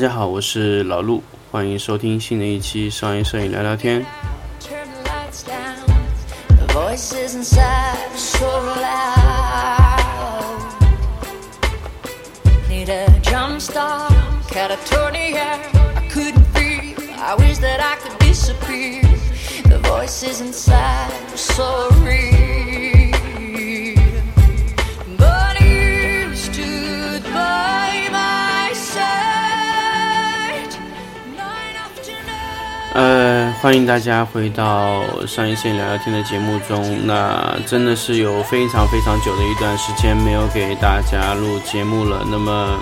大家好，我是老陆，欢迎收听新的一期商业摄影聊聊天。欢迎大家回到商业摄影聊聊天的节目中。那真的是有非常非常久的一段时间没有给大家录节目了。那么，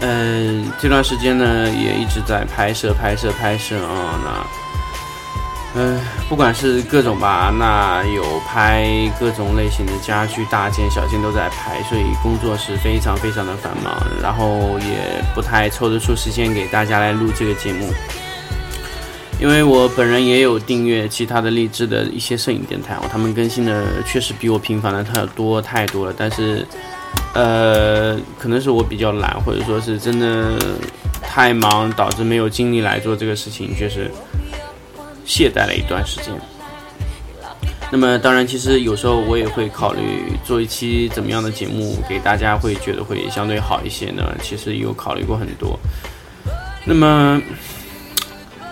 呃，这段时间呢也一直在拍摄、拍摄、拍摄啊。那，呃，不管是各种吧，那有拍各种类型的家具，大件、小件都在拍，所以工作是非常非常的繁忙，然后也不太抽得出时间给大家来录这个节目。因为我本人也有订阅其他的励志的一些摄影电台，哦，他们更新的确实比我频繁的太多太多了，但是，呃，可能是我比较懒，或者说是真的太忙，导致没有精力来做这个事情，确实懈怠了一段时间。那么，当然，其实有时候我也会考虑做一期怎么样的节目，给大家会觉得会相对好一些呢。其实有考虑过很多。那么。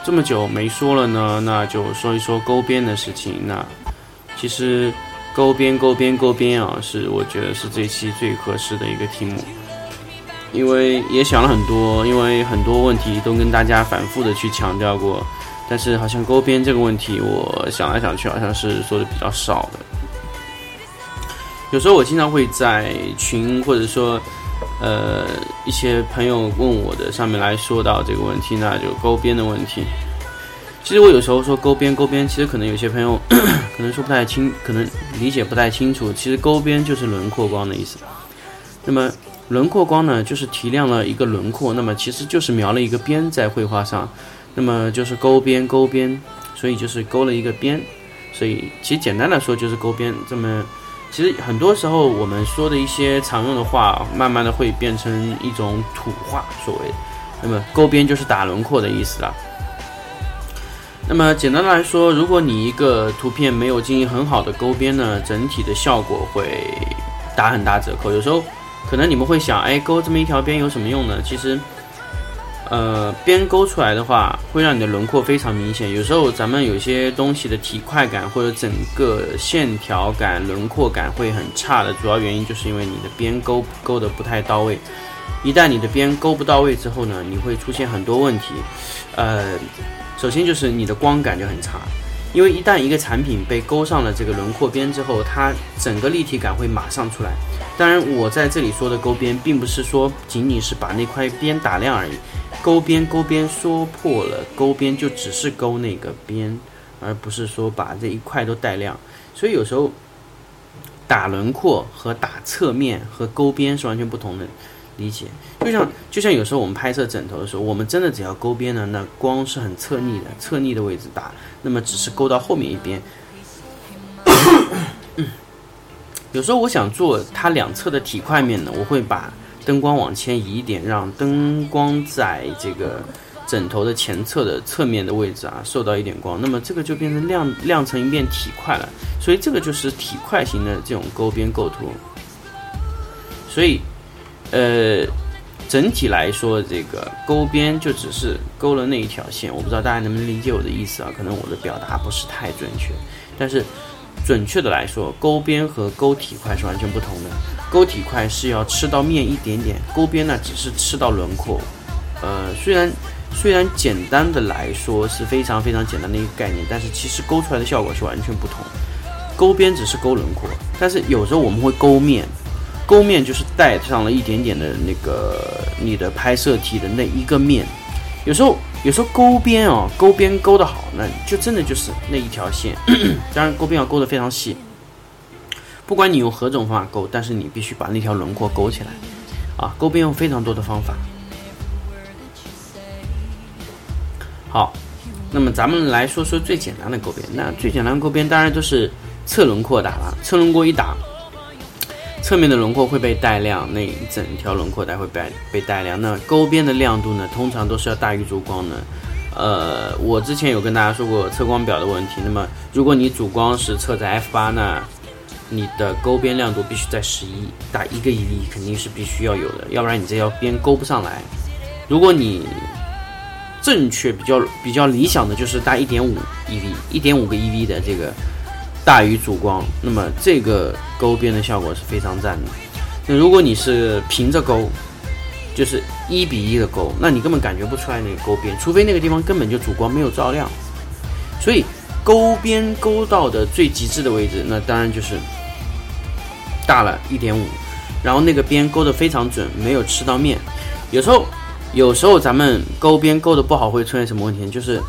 这么久没说了呢，那就说一说勾边的事情。那其实勾边、勾边、勾边啊，是我觉得是这期最合适的一个题目，因为也想了很多，因为很多问题都跟大家反复的去强调过，但是好像勾边这个问题，我想来想去，好像是说的比较少的。有时候我经常会在群或者说。呃，一些朋友问我的上面来说到这个问题，那就勾边的问题。其实我有时候说勾边勾边，其实可能有些朋友 可能说不太清，可能理解不太清楚。其实勾边就是轮廓光的意思。那么轮廓光呢，就是提亮了一个轮廓，那么其实就是描了一个边在绘画上，那么就是勾边勾边，所以就是勾了一个边。所以其实简单的说就是勾边这么。其实很多时候我们说的一些常用的话，慢慢的会变成一种土话，所谓。那么勾边就是打轮廓的意思了。那么简单来说，如果你一个图片没有进行很好的勾边呢，整体的效果会打很大折扣。有时候可能你们会想，哎，勾这么一条边有什么用呢？其实。呃，边勾出来的话，会让你的轮廓非常明显。有时候咱们有些东西的体块感或者整个线条感、轮廓感会很差的，主要原因就是因为你的边勾勾的不太到位。一旦你的边勾不到位之后呢，你会出现很多问题。呃，首先就是你的光感就很差，因为一旦一个产品被勾上了这个轮廓边之后，它整个立体感会马上出来。当然，我在这里说的勾边，并不是说仅仅是把那块边打亮而已。勾边勾边说破了，勾边就只是勾那个边，而不是说把这一块都带亮。所以有时候打轮廓和打侧面和勾边是完全不同的理解。就像就像有时候我们拍摄枕头的时候，我们真的只要勾边呢，那光是很侧逆的，侧逆的位置打，那么只是勾到后面一边。有时候我想做它两侧的体块面呢，我会把。灯光往前移一点，让灯光在这个枕头的前侧的侧面的位置啊受到一点光，那么这个就变成亮亮成一片体块了。所以这个就是体块型的这种勾边构图。所以，呃，整体来说，这个勾边就只是勾了那一条线。我不知道大家能不能理解我的意思啊？可能我的表达不是太准确，但是准确的来说，勾边和勾体块是完全不同的。勾体块是要吃到面一点点，勾边呢只是吃到轮廓。呃，虽然虽然简单的来说是非常非常简单的一个概念，但是其实勾出来的效果是完全不同。勾边只是勾轮廓，但是有时候我们会勾面，勾面就是带上了一点点的那个你的拍摄体的那一个面。有时候有时候勾边哦，勾边勾的好，那就真的就是那一条线。当然勾边要勾得非常细。不管你用何种方法勾，但是你必须把那条轮廓勾起来，啊，勾边有非常多的方法。好，那么咱们来说说最简单的勾边。那最简单的勾边当然都是侧轮廓打了，侧轮廓一打，侧面的轮廓会被带亮，那一整条轮廓带会被被带亮。那钩边的亮度呢，通常都是要大于主光的。呃，我之前有跟大家说过测光表的问题。那么，如果你主光是测在 f 八，那你的钩边亮度必须在十一，大一个 eV 肯定是必须要有的，要不然你这条边勾不上来。如果你正确比较比较理想的就是大一点五 eV，一点五个 eV 的这个大于主光，那么这个勾边的效果是非常赞的。那如果你是平着勾，就是一比一的勾，那你根本感觉不出来那个勾边，除非那个地方根本就主光没有照亮。所以勾边勾到的最极致的位置，那当然就是大了一点五，然后那个边勾的非常准，没有吃到面。有时候，有时候咱们勾边勾的不好，会出现什么问题？就是，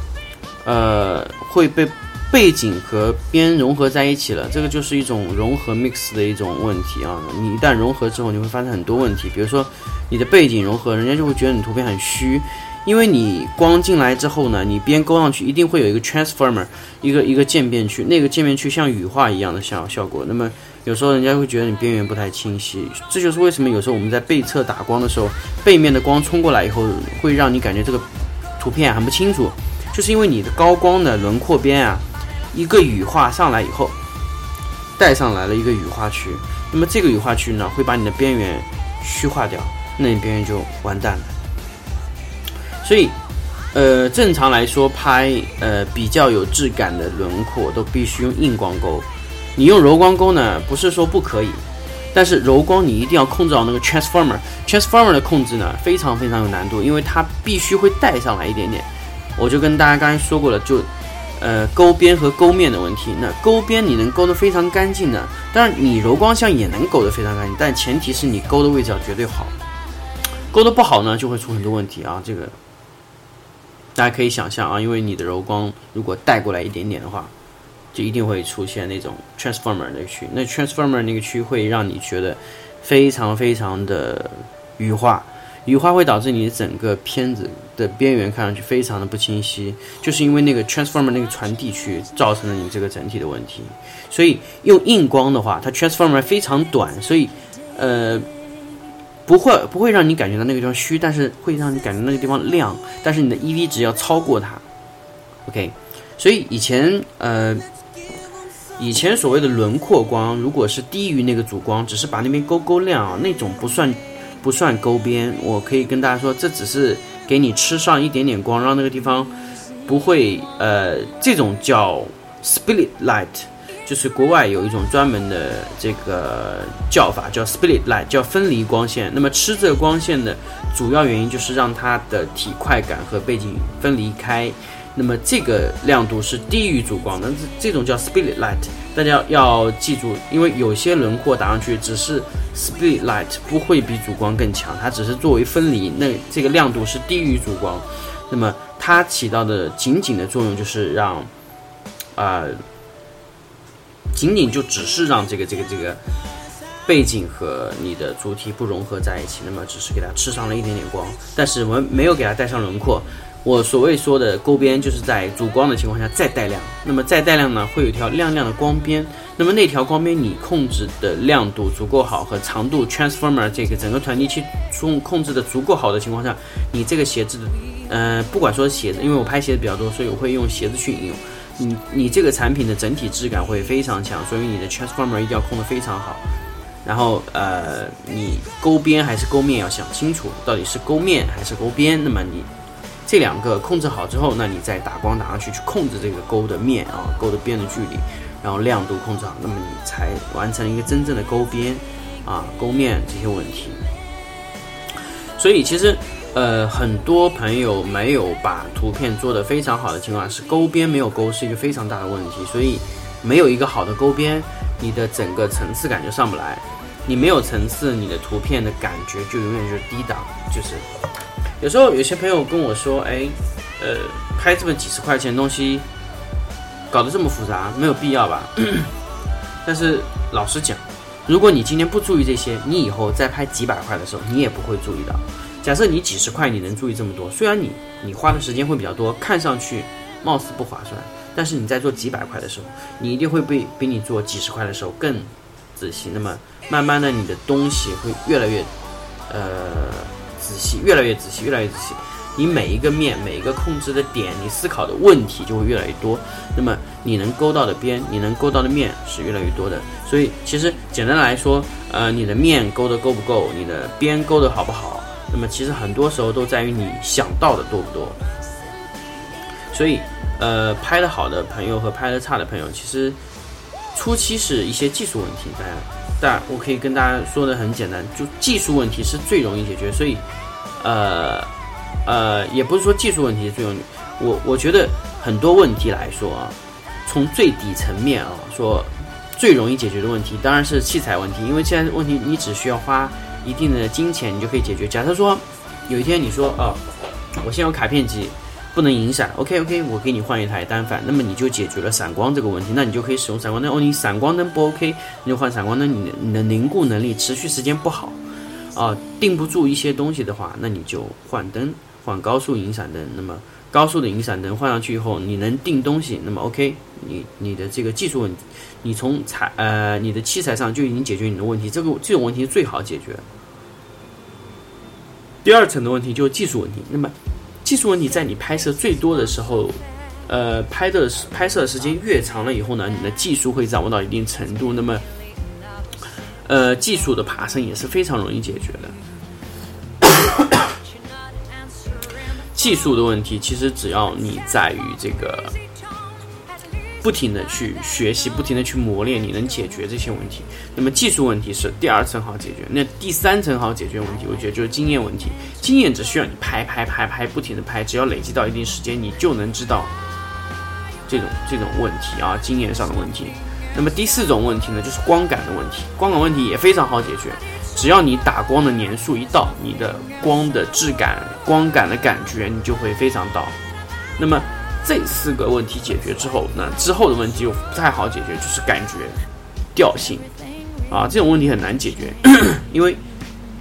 呃，会被背景和边融合在一起了，这个就是一种融合 mix 的一种问题啊。你一旦融合之后，你会发生很多问题，比如说。你的背景融合，人家就会觉得你图片很虚，因为你光进来之后呢，你边勾上去一定会有一个 transformer，一个一个渐变区，那个渐变区像羽化一样的效效果。那么有时候人家会觉得你边缘不太清晰，这就是为什么有时候我们在背侧打光的时候，背面的光冲过来以后，会让你感觉这个图片很不清楚，就是因为你的高光的轮廓边啊，一个羽化上来以后，带上来了一个羽化区，那么这个羽化区呢，会把你的边缘虚化掉。那你边缘就完蛋了。所以，呃，正常来说拍呃比较有质感的轮廓都必须用硬光勾。你用柔光勾呢，不是说不可以，但是柔光你一定要控制好那个 transformer。transformer 的控制呢非常非常有难度，因为它必须会带上来一点点。我就跟大家刚才说过了，就呃勾边和勾面的问题。那勾边你能勾得非常干净的，当然你柔光像也能勾得非常干净，但前提是你勾的位置要绝对好。勾的不好呢，就会出很多问题啊！这个大家可以想象啊，因为你的柔光如果带过来一点点的话，就一定会出现那种 transformer 那个区，那 transformer 那个区会让你觉得非常非常的羽化，羽化会导致你整个片子的边缘看上去非常的不清晰，就是因为那个 transformer 那个传递区造成了你这个整体的问题。所以用硬光的话，它 transformer 非常短，所以呃。不会不会让你感觉到那个地方虚，但是会让你感觉那个地方亮。但是你的 EV 值要超过它，OK。所以以前呃，以前所谓的轮廓光，如果是低于那个主光，只是把那边勾勾亮啊，那种不算不算勾边。我可以跟大家说，这只是给你吃上一点点光，让那个地方不会呃，这种叫 split light。就是国外有一种专门的这个叫法，叫 split light，叫分离光线。那么吃这个光线的主要原因就是让它的体块感和背景分离开。那么这个亮度是低于主光的，这种叫 split light。大家要记住，因为有些轮廓打上去只是 split light，不会比主光更强，它只是作为分离。那这个亮度是低于主光，那么它起到的仅仅的作用就是让啊。仅仅就只是让这个这个这个背景和你的主体不融合在一起，那么只是给它吃上了一点点光，但是我们没有给它带上轮廓。我所谓说的勾边，就是在主光的情况下再带亮。那么再带亮呢，会有一条亮亮的光边。那么那条光边你控制的亮度足够好，和长度 transformer 这个整个传递器控控制的足够好的情况下，你这个鞋子的，呃，不管说鞋子，因为我拍鞋子比较多，所以我会用鞋子去引用。你你这个产品的整体质感会非常强，所以你的 transformer 一定要控的非常好。然后呃，你勾边还是勾面要想清楚，到底是勾面还是勾边。那么你这两个控制好之后，那你再打光打上去去控制这个勾的面啊，勾的边的距离，然后亮度控制好，那么你才完成一个真正的勾边啊勾面这些问题。所以其实。呃，很多朋友没有把图片做得非常好的情况是勾边没有勾，是一个非常大的问题。所以没有一个好的勾边，你的整个层次感就上不来。你没有层次，你的图片的感觉就永远就是低档。就是有时候有些朋友跟我说，哎，呃，拍这么几十块钱东西，搞得这么复杂，没有必要吧？但是老实讲，如果你今天不注意这些，你以后再拍几百块的时候，你也不会注意到。假设你几十块你能注意这么多，虽然你你花的时间会比较多，看上去貌似不划算，但是你在做几百块的时候，你一定会比比你做几十块的时候更仔细，那么慢慢的你的东西会越来越呃仔细，越来越仔细，越来越仔细。你每一个面，每一个控制的点，你思考的问题就会越来越多。那么你能勾到的边，你能勾到的面是越来越多的。所以其实简单来说，呃，你的面勾的够不够，你的边勾的好不好，那么其实很多时候都在于你想到的多不多。所以，呃，拍的好的朋友和拍的差的朋友，其实初期是一些技术问题。大家，但我可以跟大家说的很简单，就技术问题是最容易解决。所以，呃。呃，也不是说技术问题是最容易，我我觉得很多问题来说啊，从最底层面啊说，最容易解决的问题当然是器材问题，因为现在问题你只需要花一定的金钱，你就可以解决。假设说有一天你说啊，我现有卡片机不能引闪，OK OK，我给你换一台单反，那么你就解决了闪光这个问题，那你就可以使用闪光灯。哦，你闪光灯不 OK，你就换闪光灯，你你的凝固能力持续时间不好啊，定不住一些东西的话，那你就换灯。换高速引闪灯，那么高速的引闪灯换上去以后，你能定东西，那么 OK，你你的这个技术问题，你从材呃你的器材上就已经解决你的问题，这个这种问题最好解决。第二层的问题就是技术问题，那么技术问题在你拍摄最多的时候，呃拍的拍摄时间越长了以后呢，你的技术会掌握到一定程度，那么呃技术的爬升也是非常容易解决的。技术的问题，其实只要你在于这个不停的去学习，不停的去磨练，你能解决这些问题。那么技术问题是第二层好解决，那第三层好解决问题，我觉得就是经验问题。经验只需要你拍拍拍拍，不停的拍，只要累积到一定时间，你就能知道这种这种问题啊，经验上的问题。那么第四种问题呢，就是光感的问题，光感问题也非常好解决。只要你打光的年数一到，你的光的质感、光感的感觉，你就会非常到。那么这四个问题解决之后，那之后的问题又不太好解决，就是感觉、调性啊，这种问题很难解决，因为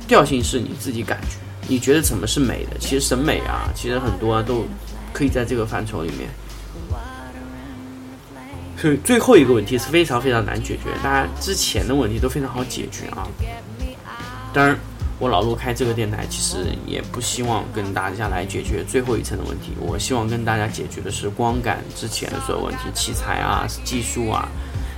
调性是你自己感觉，你觉得什么是美的？其实审美啊，其实很多啊都可以在这个范畴里面。所以最后一个问题是非常非常难解决，大家之前的问题都非常好解决啊。当然，我老陆开这个电台，其实也不希望跟大家来解决最后一层的问题。我希望跟大家解决的是光感之前的所有问题，器材啊、技术啊、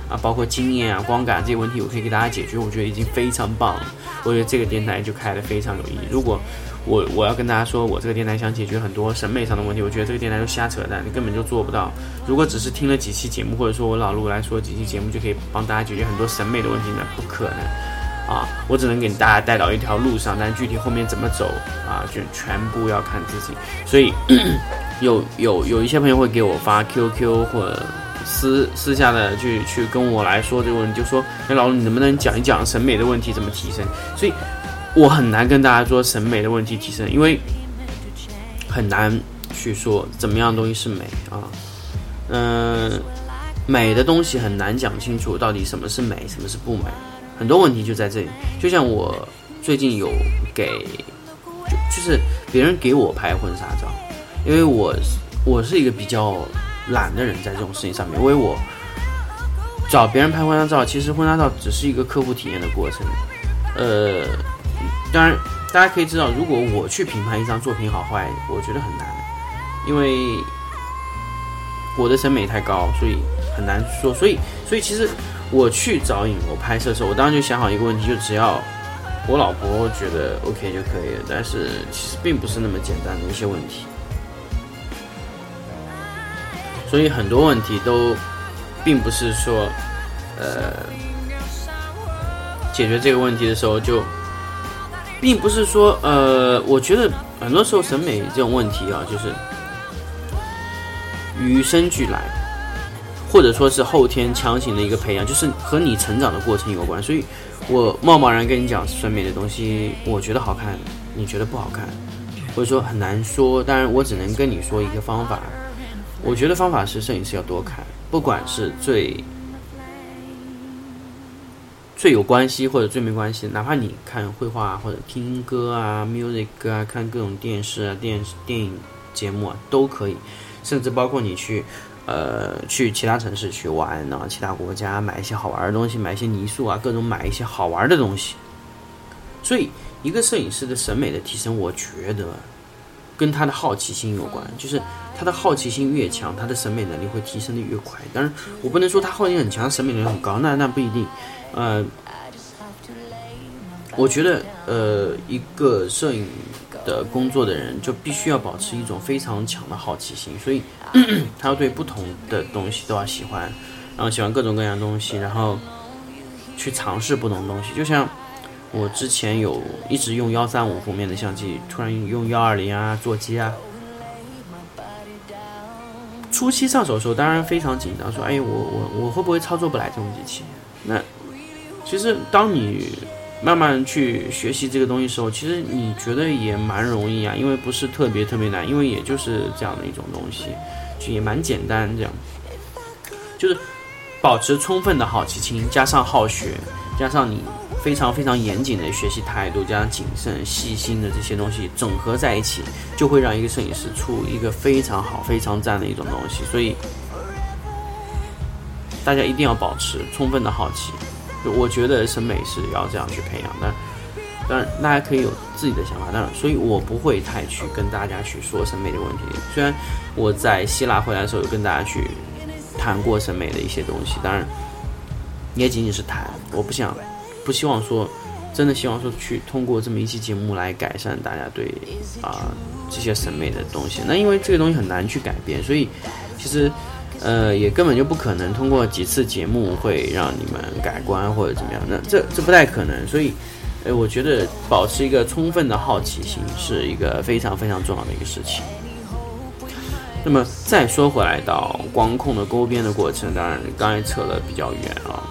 啊，包括经验啊、光感这些问题，我可以给大家解决。我觉得已经非常棒了。我觉得这个电台就开得非常有意义。如果我我要跟大家说，我这个电台想解决很多审美上的问题，我觉得这个电台就瞎扯淡，你根本就做不到。如果只是听了几期节目，或者说我老陆来说几期节目，就可以帮大家解决很多审美的问题呢？不可能。啊，我只能给大家带到一条路上，但具体后面怎么走啊，就全部要看自己。所以有有有一些朋友会给我发 QQ 或私私下的去去跟我来说这个问题，就说哎，老陆你能不能讲一讲审美的问题怎么提升？所以我很难跟大家说审美的问题提升，因为很难去说怎么样东西是美啊。嗯，美的东西很难讲清楚到底什么是美，什么是不美。很多问题就在这里，就像我最近有给，就就是别人给我拍婚纱照，因为我我是一个比较懒的人，在这种事情上面，因为我找别人拍婚纱照，其实婚纱照只是一个客户体验的过程，呃，当然大家可以知道，如果我去评判一张作品好坏，我觉得很难，因为我的审美太高，所以很难说，所以所以其实。我去找影楼拍摄的时候，我当时就想好一个问题，就只要我老婆觉得 OK 就可以了。但是其实并不是那么简单的一些问题，所以很多问题都并不是说，呃，解决这个问题的时候就，并不是说，呃，我觉得很多时候审美这种问题啊，就是与生俱来。或者说是后天强行的一个培养，就是和你成长的过程有关。所以，我贸贸然跟你讲审美的东西，我觉得好看，你觉得不好看，或者说很难说。当然，我只能跟你说一个方法。我觉得方法是摄影师要多看，不管是最最有关系或者最没关系，哪怕你看绘画或者听歌啊、music 啊、看各种电视啊、电视电影节目啊，都可以，甚至包括你去。呃去其他城市去玩呢，其他国家买一些好玩的东西，买一些泥塑啊，各种买一些好玩的东西。所以，一个摄影师的审美的提升，我觉得跟他的好奇心有关。就是他的好奇心越强，他的审美能力会提升的越快。当然，我不能说他好奇心很强，审美能力很高，那那不一定。呃，我觉得，呃，一个摄影的工作的人就必须要保持一种非常强的好奇心，所以 他要对不同的东西都要喜欢，然后喜欢各种各样的东西，然后去尝试不同的东西，就像。我之前有一直用幺三五封面的相机，突然用幺二零啊座机啊。初期上手的时候，当然非常紧张，说：“哎，我我我会不会操作不来这种机器？”那其实当你慢慢去学习这个东西时候，其实你觉得也蛮容易啊，因为不是特别特别难，因为也就是这样的一种东西，就也蛮简单。这样就是保持充分的好奇心，加上好学，加上你。非常非常严谨的学习态度，加上谨慎细心的这些东西整合在一起，就会让一个摄影师出一个非常好、非常赞的一种东西。所以，大家一定要保持充分的好奇。我觉得审美是要这样去培养的。当然，大家可以有自己的想法。当然，所以我不会太去跟大家去说审美的问题。虽然我在希腊回来的时候有跟大家去谈过审美的一些东西，当然也仅仅是谈，我不想。不希望说，真的希望说去通过这么一期节目来改善大家对啊这些审美的东西。那因为这个东西很难去改变，所以其实呃也根本就不可能通过几次节目会让你们改观或者怎么样。那这这不太可能。所以，呃，我觉得保持一个充分的好奇心是一个非常非常重要的一个事情。那么再说回来到光控的勾边的过程，当然刚才扯了比较远啊。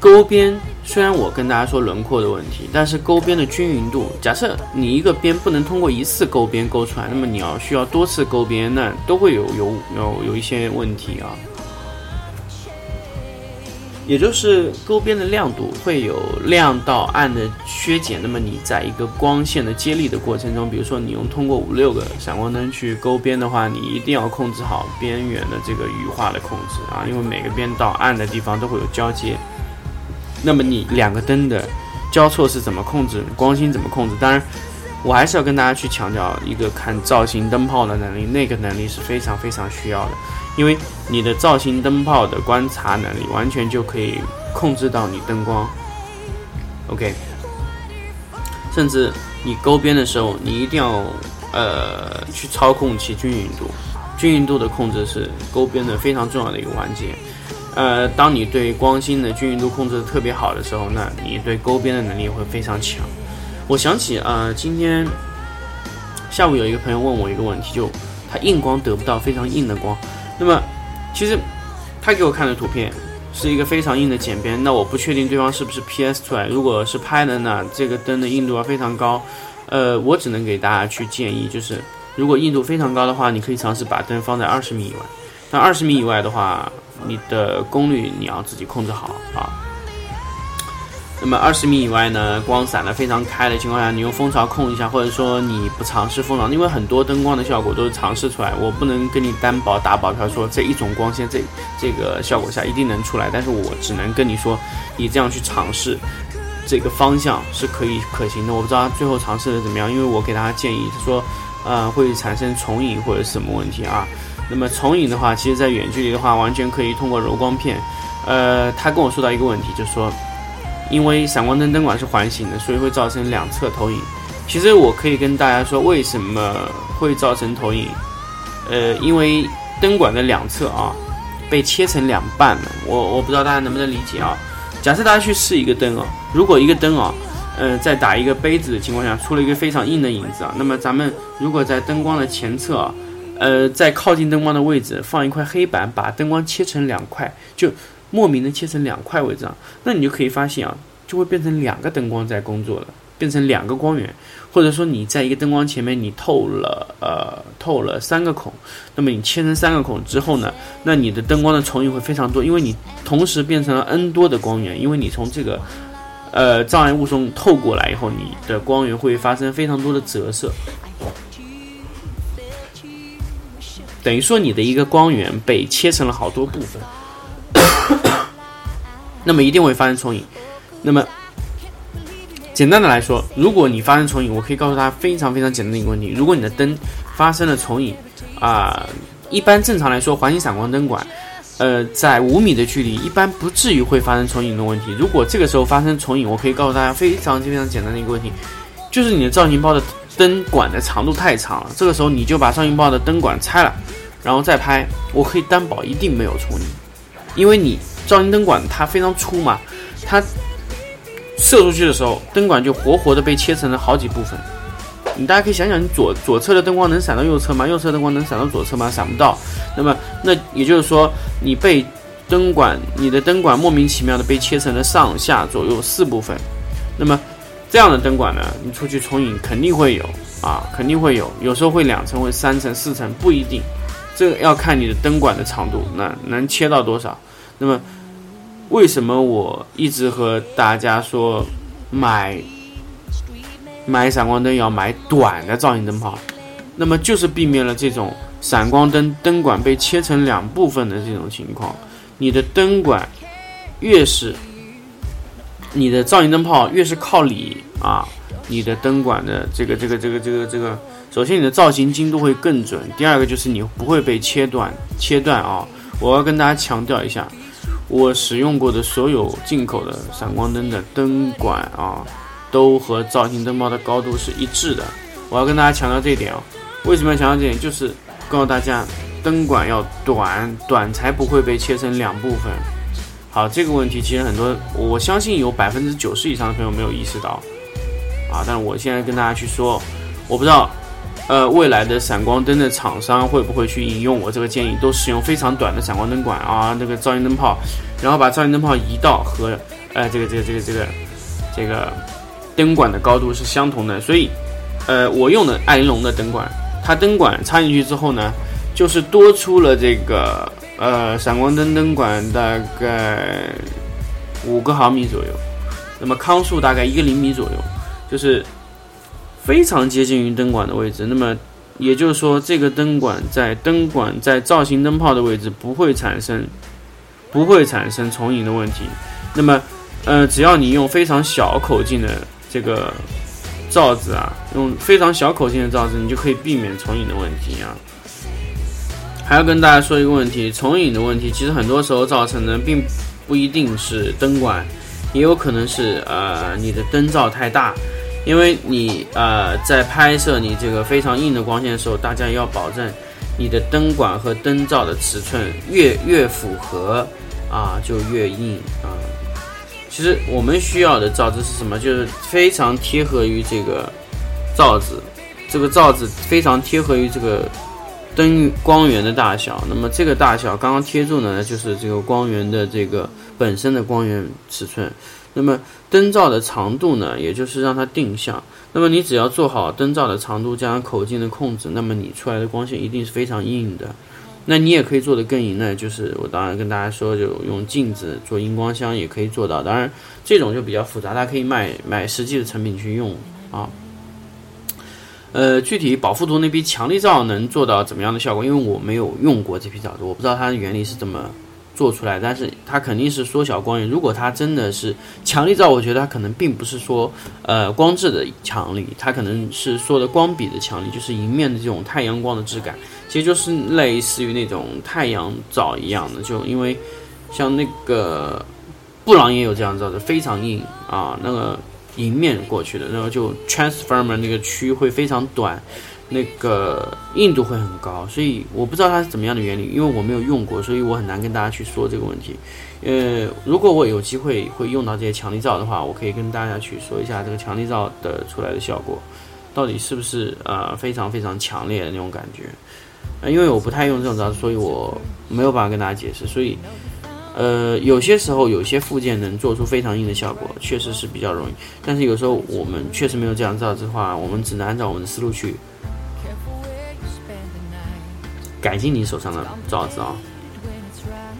勾边虽然我跟大家说轮廓的问题，但是勾边的均匀度，假设你一个边不能通过一次勾边勾出来，那么你要需要多次勾边，那都会有有有有一些问题啊。也就是勾边的亮度会有亮到暗的削减，那么你在一个光线的接力的过程中，比如说你用通过五六个闪光灯去勾边的话，你一定要控制好边缘的这个羽化的控制啊，因为每个边到暗的地方都会有交接。那么你两个灯的交错是怎么控制？光心怎么控制？当然，我还是要跟大家去强调一个看造型灯泡的能力，那个能力是非常非常需要的，因为你的造型灯泡的观察能力，完全就可以控制到你灯光。OK，甚至你勾边的时候，你一定要呃去操控其均匀度，均匀度的控制是勾边的非常重要的一个环节。呃，当你对光芯的均匀度控制的特别好的时候，那你对勾边的能力会非常强。我想起呃，今天下午有一个朋友问我一个问题，就他硬光得不到非常硬的光。那么其实他给我看的图片是一个非常硬的剪边，那我不确定对方是不是 PS 出来。如果是拍的呢，这个灯的硬度要非常高。呃，我只能给大家去建议，就是如果硬度非常高的话，你可以尝试把灯放在二十米以外。那二十米以外的话，你的功率你要自己控制好啊。那么二十米以外呢，光散的非常开的情况下，你用蜂巢控一下，或者说你不尝试蜂巢，因为很多灯光的效果都是尝试出来，我不能跟你担保打保票说这一种光线这这个效果下一定能出来，但是我只能跟你说，你这样去尝试，这个方向是可以可行的。我不知道最后尝试的怎么样，因为我给大家建议，他说，呃，会产生重影或者什么问题啊。那么重影的话，其实在远距离的话，完全可以通过柔光片。呃，他跟我说到一个问题，就说，因为闪光灯灯管是环形的，所以会造成两侧投影。其实我可以跟大家说，为什么会造成投影？呃，因为灯管的两侧啊，被切成两半了。我我不知道大家能不能理解啊？假设大家去试一个灯啊，如果一个灯啊，呃，在打一个杯子的情况下，出了一个非常硬的影子啊，那么咱们如果在灯光的前侧啊。呃，在靠近灯光的位置放一块黑板，把灯光切成两块，就莫名的切成两块位置啊，那你就可以发现啊，就会变成两个灯光在工作了，变成两个光源，或者说你在一个灯光前面你透了呃透了三个孔，那么你切成三个孔之后呢，那你的灯光的重影会非常多，因为你同时变成了 n 多的光源，因为你从这个呃障碍物中透过来以后，你的光源会发生非常多的折射。等于说你的一个光源被切成了好多部分，那么一定会发生重影。那么简单的来说，如果你发生重影，我可以告诉大家非常非常简单的一个问题：如果你的灯发生了重影，啊，一般正常来说，环形闪光灯管，呃，在五米的距离，一般不至于会发生重影的问题。如果这个时候发生重影，我可以告诉大家非常非常简单的一个问题，就是你的造型包的灯管的长度太长了。这个时候你就把造型包的灯管拆了，然后再拍，我可以担保一定没有重影，因为你照明灯管它非常粗嘛，它。射出去的时候，灯管就活活的被切成了好几部分。你大家可以想想，你左左侧的灯光能闪到右侧吗？右侧灯光能闪到左侧吗？闪不到。那么，那也就是说，你被灯管，你的灯管莫名其妙的被切成了上下左右四部分。那么，这样的灯管呢，你出去重影肯定会有啊，肯定会有。有时候会两层，会三层、四层，不一定。这个要看你的灯管的长度，那能切到多少。那么。为什么我一直和大家说买买闪光灯要买短的造型灯泡？那么就是避免了这种闪光灯灯管被切成两部分的这种情况。你的灯管越是你的造型灯泡越是靠里啊，你的灯管的这个这个这个这个这个，首先你的造型精度会更准，第二个就是你不会被切断切断啊。我要跟大家强调一下。我使用过的所有进口的闪光灯的灯管啊，都和造型灯泡的高度是一致的。我要跟大家强调这一点哦。为什么要强调这一点？就是告诉大家，灯管要短，短才不会被切成两部分。好，这个问题其实很多，我相信有百分之九十以上的朋友没有意识到啊。但是我现在跟大家去说，我不知道。呃，未来的闪光灯的厂商会不会去引用我这个建议，都使用非常短的闪光灯管啊，那个造型灯泡，然后把造型灯泡移到和呃这个这个这个这个这个灯管的高度是相同的。所以，呃，我用的爱玲珑的灯管，它灯管插进去之后呢，就是多出了这个呃闪光灯灯管大概五个毫米左右，那么康数大概一个厘米左右，就是。非常接近于灯管的位置，那么也就是说，这个灯管在灯管在造型灯泡的位置不会产生不会产生重影的问题。那么，呃，只要你用非常小口径的这个罩子啊，用非常小口径的罩子，你就可以避免重影的问题啊。还要跟大家说一个问题，重影的问题其实很多时候造成的并不一定是灯管，也有可能是呃你的灯罩太大。因为你呃在拍摄你这个非常硬的光线的时候，大家要保证你的灯管和灯罩的尺寸越越符合啊就越硬啊。其实我们需要的罩子是什么？就是非常贴合于这个罩子，这个罩子非常贴合于这个灯光源的大小。那么这个大小刚刚贴住呢，就是这个光源的这个本身的光源尺寸。那么灯罩的长度呢，也就是让它定向。那么你只要做好灯罩的长度加上口径的控制，那么你出来的光线一定是非常硬的。那你也可以做的更硬呢，就是我当然跟大家说，就用镜子做荧光箱也可以做到。当然这种就比较复杂，大家可以买买实际的成品去用啊。呃，具体保护图那批强力罩能做到怎么样的效果？因为我没有用过这批罩子，我不知道它的原理是怎么。做出来，但是它肯定是缩小光源。如果它真的是强力照，我觉得它可能并不是说呃光质的强力，它可能是说的光比的强力，就是迎面的这种太阳光的质感，其实就是类似于那种太阳照一样的。就因为像那个布朗也有这样照的，非常硬啊，那个迎面过去的，然后就 transformer 那个区会非常短。那个硬度会很高，所以我不知道它是怎么样的原理，因为我没有用过，所以我很难跟大家去说这个问题。呃，如果我有机会会用到这些强力罩的话，我可以跟大家去说一下这个强力罩的出来的效果，到底是不是呃非常非常强烈的那种感觉。呃，因为我不太用这种罩，所以我没有办法跟大家解释。所以，呃，有些时候有些附件能做出非常硬的效果，确实是比较容易。但是有时候我们确实没有这样罩子的话，我们只能按照我们的思路去。改进你手上的罩子啊，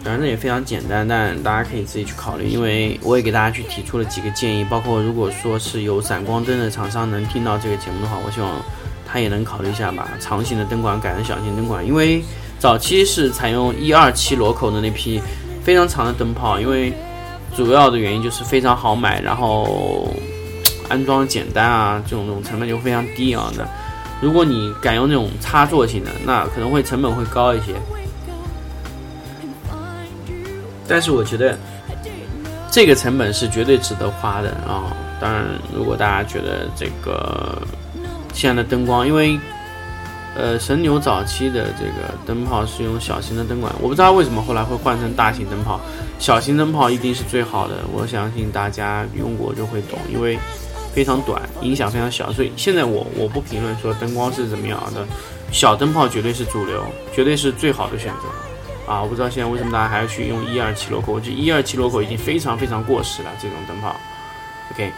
当然这也非常简单，但大家可以自己去考虑。因为我也给大家去提出了几个建议，包括如果说是有闪光灯的厂商能听到这个节目的话，我希望他也能考虑一下把长型的灯管改成小型灯管，因为早期是采用一二七螺口的那批非常长的灯泡，因为主要的原因就是非常好买，然后安装简单啊，这种这种成本就非常低啊。的如果你改用那种插座型的，那可能会成本会高一些。但是我觉得这个成本是绝对值得花的啊！当然，如果大家觉得这个现在的灯光，因为呃神牛早期的这个灯泡是用小型的灯管，我不知道为什么后来会换成大型灯泡，小型灯泡一定是最好的，我相信大家用过就会懂，因为非常短，影响非常小，所以现在我我不评论说灯光是怎么样的，小灯泡绝对是主流，绝对是最好的选择。啊，我不知道现在为什么大家还要去用一二七螺口，我觉得一二七螺口已经非常非常过时了。这种灯泡，OK，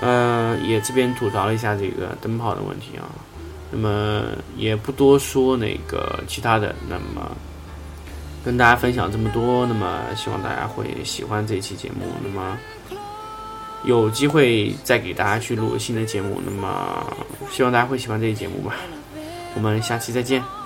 呃，也这边吐槽了一下这个灯泡的问题啊，那么也不多说那个其他的，那么跟大家分享这么多，那么希望大家会喜欢这期节目，那么有机会再给大家去录新的节目，那么希望大家会喜欢这期节目吧，我们下期再见。